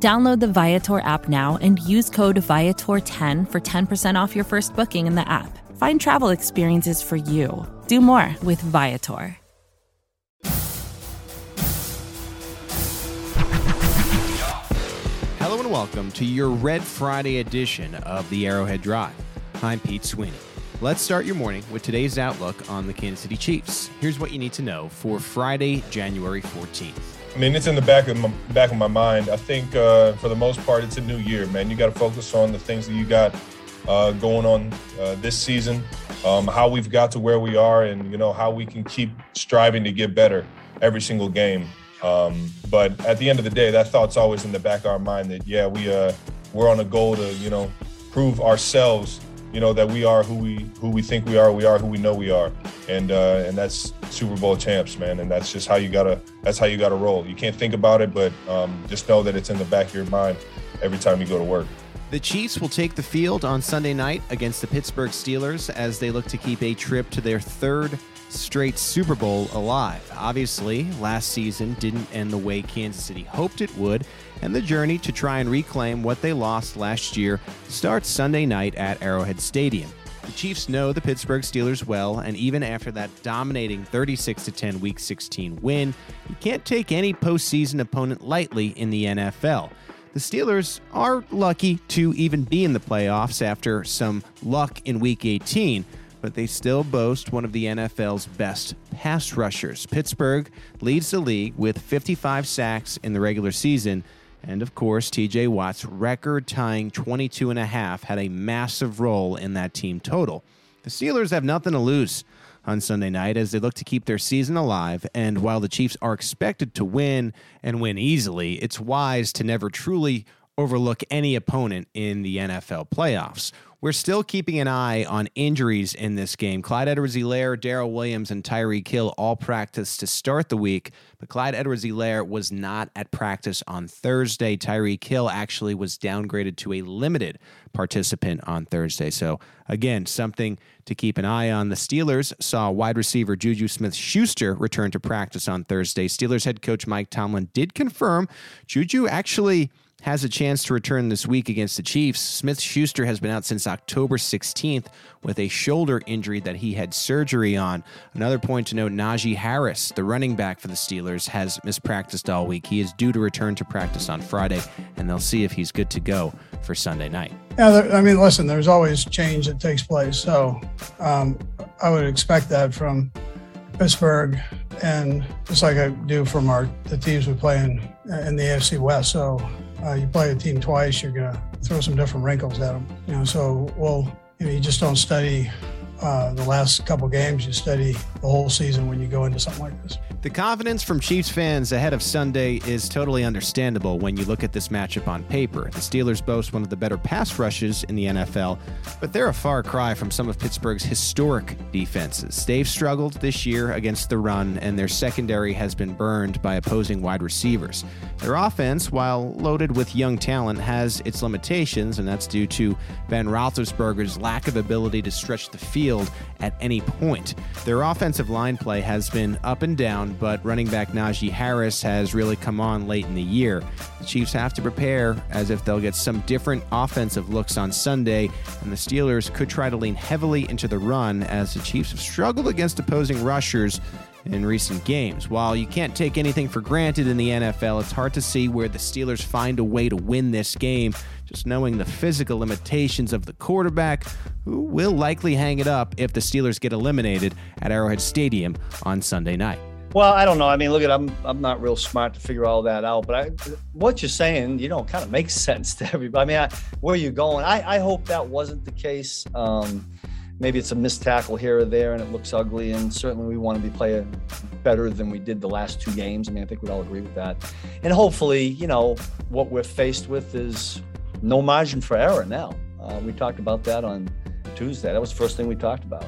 Download the Viator app now and use code Viator10 for 10% off your first booking in the app. Find travel experiences for you. Do more with Viator. Hello and welcome to your Red Friday edition of the Arrowhead Drive. I'm Pete Sweeney. Let's start your morning with today's outlook on the Kansas City Chiefs. Here's what you need to know for Friday, January 14th. I mean, it's in the back of my back of my mind. I think uh, for the most part, it's a new year, man. You got to focus on the things that you got uh, going on uh, this season, um, how we've got to where we are, and you know how we can keep striving to get better every single game. Um, but at the end of the day, that thought's always in the back of our mind that yeah, we uh, we're on a goal to you know prove ourselves, you know that we are who we who we think we are, we are who we know we are, and uh, and that's Super Bowl champs, man. And that's just how you gotta that's how you gotta roll. You can't think about it, but um, just know that it's in the back of your mind every time you go to work. The Chiefs will take the field on Sunday night against the Pittsburgh Steelers as they look to keep a trip to their third straight Super Bowl alive. Obviously, last season didn't end the way Kansas City hoped it would, and the journey to try and reclaim what they lost last year starts Sunday night at Arrowhead Stadium. The Chiefs know the Pittsburgh Steelers well, and even after that dominating 36 10 Week 16 win, you can't take any postseason opponent lightly in the NFL. The Steelers are lucky to even be in the playoffs after some luck in Week 18, but they still boast one of the NFL's best pass rushers. Pittsburgh leads the league with 55 sacks in the regular season. And of course, TJ Watt's record tying 22 and a half had a massive role in that team total. The Steelers have nothing to lose on Sunday night as they look to keep their season alive. And while the Chiefs are expected to win and win easily, it's wise to never truly overlook any opponent in the NFL playoffs. We're still keeping an eye on injuries in this game. Clyde Edwards Helaire, Daryl Williams, and Tyreek Hill all practiced to start the week, but Clyde Edwards Helaire was not at practice on Thursday. Tyreek Hill actually was downgraded to a limited participant on Thursday. So, again, something to keep an eye on. The Steelers saw wide receiver Juju Smith Schuster return to practice on Thursday. Steelers head coach Mike Tomlin did confirm Juju actually has a chance to return this week against the Chiefs. Smith Schuster has been out since October 16th with a shoulder injury that he had surgery on. Another point to note Najee Harris, the running back for the Steelers, has mispracticed all week. He is due to return to practice on Friday, and they'll see if he's good to go for Sunday night. Yeah, I mean, listen, there's always change that takes place. So um, I would expect that from Pittsburgh, and just like I do from our the teams we play in in the AFC West. So uh, you play a team twice, you're gonna throw some different wrinkles at them. You know, so well, you, know, you just don't study uh, the last couple games. You study the whole season when you go into something like this. The confidence from Chiefs fans ahead of Sunday is totally understandable when you look at this matchup on paper. The Steelers boast one of the better pass rushes in the NFL, but they're a far cry from some of Pittsburgh's historic defenses. They've struggled this year against the run, and their secondary has been burned by opposing wide receivers. Their offense, while loaded with young talent, has its limitations, and that's due to Ben Roethlisberger's lack of ability to stretch the field at any point. Their offensive line play has been up and down, but running back Najee Harris has really come on late in the year. The Chiefs have to prepare as if they'll get some different offensive looks on Sunday, and the Steelers could try to lean heavily into the run as the Chiefs have struggled against opposing rushers in recent games. While you can't take anything for granted in the NFL, it's hard to see where the Steelers find a way to win this game, just knowing the physical limitations of the quarterback, who will likely hang it up if the Steelers get eliminated at Arrowhead Stadium on Sunday night. Well, I don't know. I mean, look at I'm I'm not real smart to figure all that out, but I, what you're saying, you know, kind of makes sense to everybody. I mean, I, where are you going? I, I hope that wasn't the case. Um, maybe it's a missed tackle here or there, and it looks ugly. And certainly, we want to be playing better than we did the last two games. I mean, I think we'd all agree with that. And hopefully, you know, what we're faced with is no margin for error now. Uh, we talked about that on Tuesday. That was the first thing we talked about.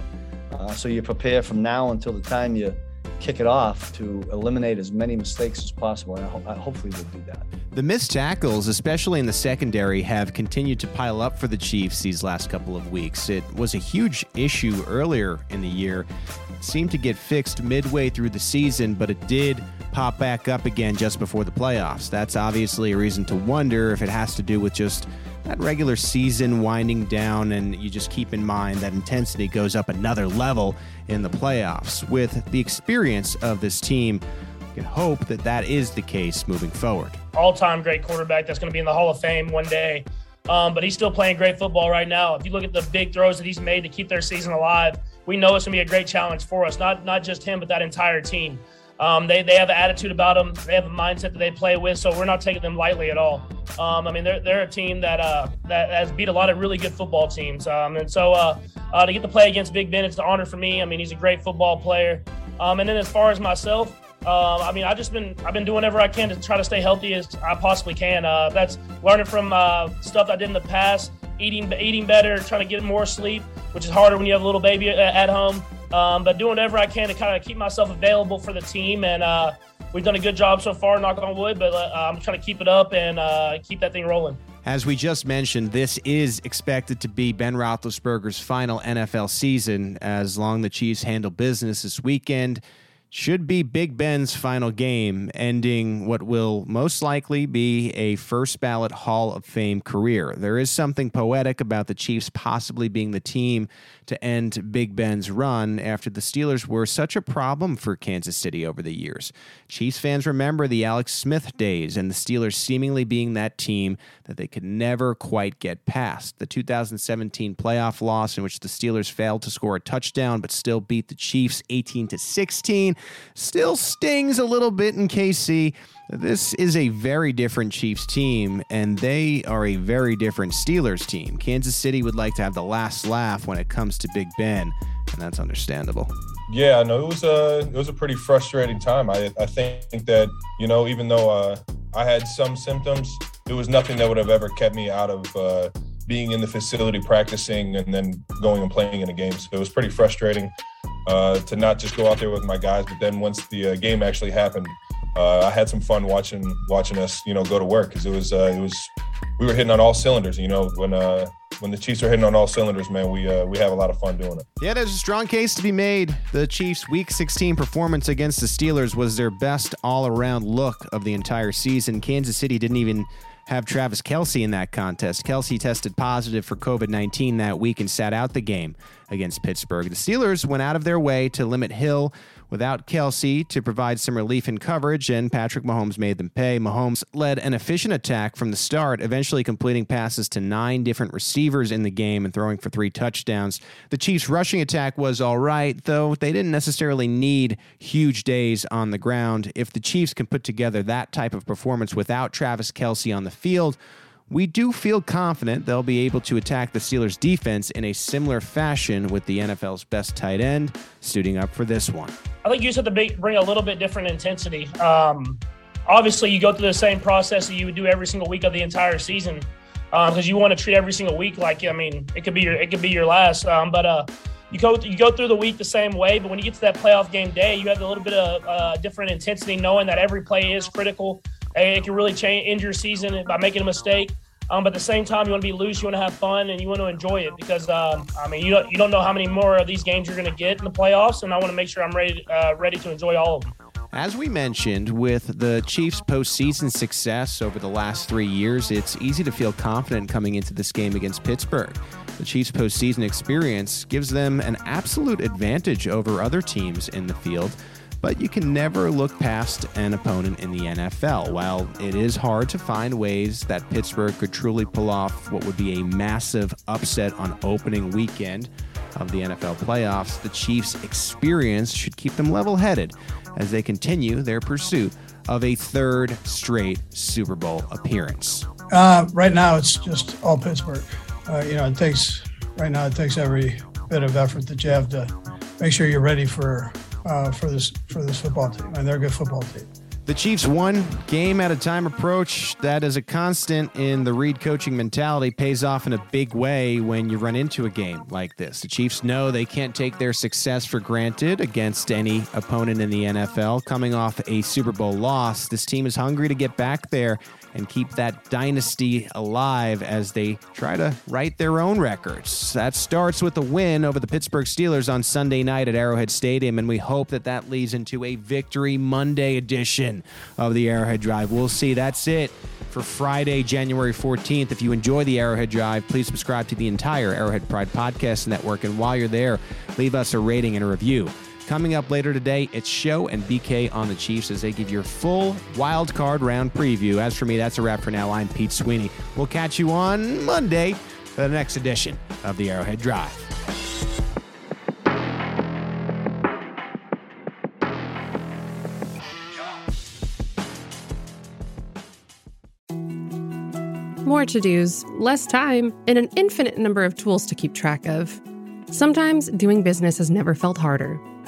Uh, so you prepare from now until the time you kick it off to eliminate as many mistakes as possible. And ho- hopefully we'll do that. The missed tackles, especially in the secondary, have continued to pile up for the Chiefs these last couple of weeks. It was a huge issue earlier in the year. It seemed to get fixed midway through the season, but it did pop back up again just before the playoffs. That's obviously a reason to wonder if it has to do with just that regular season winding down, and you just keep in mind that intensity goes up another level in the playoffs. With the experience of this team, we can hope that that is the case moving forward. All time great quarterback that's going to be in the Hall of Fame one day. Um, but he's still playing great football right now. If you look at the big throws that he's made to keep their season alive, we know it's going to be a great challenge for us. Not not just him, but that entire team. Um, they, they have an attitude about them. They have a mindset that they play with, so we're not taking them lightly at all. Um, I mean, they're, they're a team that uh, that has beat a lot of really good football teams, um, and so uh, uh, to get to play against Big Ben, it's an honor for me. I mean, he's a great football player. Um, and then as far as myself, uh, I mean, I've just been I've been doing whatever I can to try to stay healthy as I possibly can. Uh, that's learning from uh, stuff I did in the past, eating eating better, trying to get more sleep, which is harder when you have a little baby at home. Um, but doing whatever I can to kind of keep myself available for the team. And uh, we've done a good job so far, knock on wood, but uh, I'm trying to keep it up and uh, keep that thing rolling. As we just mentioned, this is expected to be Ben Roethlisberger's final NFL season as long the Chiefs handle business this weekend should be Big Ben's final game, ending what will most likely be a first ballot Hall of Fame career. There is something poetic about the Chiefs possibly being the team to end Big Ben's run after the Steelers were such a problem for Kansas City over the years. Chiefs fans remember the Alex Smith days and the Steelers seemingly being that team that they could never quite get past. The 2017 playoff loss in which the Steelers failed to score a touchdown but still beat the Chiefs 18 to 16 still stings a little bit in KC. This is a very different Chiefs team, and they are a very different Steelers team. Kansas City would like to have the last laugh when it comes to Big Ben, and that's understandable. Yeah, I know it was a it was a pretty frustrating time. I I think that you know even though uh, I had some symptoms, it was nothing that would have ever kept me out of uh, being in the facility practicing and then going and playing in the game. So it was pretty frustrating uh, to not just go out there with my guys, but then once the uh, game actually happened, uh, I had some fun watching watching us, you know, go to work because it was uh, it was we were hitting on all cylinders. You know, when uh, when the Chiefs are hitting on all cylinders, man, we uh, we have a lot of fun doing it. Yeah, there's a strong case to be made. The Chiefs' Week 16 performance against the Steelers was their best all-around look of the entire season. Kansas City didn't even have Travis Kelce in that contest. Kelce tested positive for COVID 19 that week and sat out the game against Pittsburgh. The Steelers went out of their way to limit Hill without Kelce to provide some relief in coverage, and Patrick Mahomes made them pay. Mahomes led an efficient attack from the start, eventually completing passes to nine different receivers in the game and throwing for three touchdowns. The Chiefs' rushing attack was all right, though they didn't necessarily need huge days on the ground. If the Chiefs can put together that type of performance without Travis Kelce on the field, we do feel confident they'll be able to attack the Steelers' defense in a similar fashion with the NFL's best tight end suiting up for this one. I think you just have to bring a little bit different intensity. Um, obviously, you go through the same process that you would do every single week of the entire season because um, you want to treat every single week like I mean it could be your it could be your last. Um, but uh, you go you go through the week the same way, but when you get to that playoff game day, you have a little bit of uh, different intensity, knowing that every play is critical. It can really change end your season by making a mistake. Um, but at the same time, you want to be loose, you want to have fun, and you want to enjoy it because um, I mean, you don't, you don't know how many more of these games you're going to get in the playoffs, and I want to make sure I'm ready uh, ready to enjoy all of them. As we mentioned, with the Chiefs' postseason success over the last three years, it's easy to feel confident coming into this game against Pittsburgh. The Chiefs' postseason experience gives them an absolute advantage over other teams in the field but you can never look past an opponent in the NFL. While it is hard to find ways that Pittsburgh could truly pull off what would be a massive upset on opening weekend of the NFL playoffs, the Chiefs' experience should keep them level headed as they continue their pursuit of a third straight Super Bowl appearance. Uh, right now, it's just all Pittsburgh. Uh, you know, it takes right now it takes every bit of effort that you have to make sure you're ready for uh, for this for this football team, and they're a good football team. The Chiefs' one game at a time approach that is a constant in the Reid coaching mentality pays off in a big way when you run into a game like this. The Chiefs know they can't take their success for granted against any opponent in the NFL. Coming off a Super Bowl loss, this team is hungry to get back there and keep that dynasty alive as they try to write their own records. That starts with a win over the Pittsburgh Steelers on Sunday night at Arrowhead Stadium, and we hope that that leads into a Victory Monday edition of the Arrowhead Drive. We'll see. That's it for Friday, January 14th. If you enjoy the Arrowhead Drive, please subscribe to the entire Arrowhead Pride Podcast Network, and while you're there, leave us a rating and a review. Coming up later today, it's Show and BK on the Chiefs as they give your full wild card round preview. As for me, that's a wrap for now. I'm Pete Sweeney. We'll catch you on Monday for the next edition of the Arrowhead Drive. More to dos, less time, and an infinite number of tools to keep track of. Sometimes doing business has never felt harder.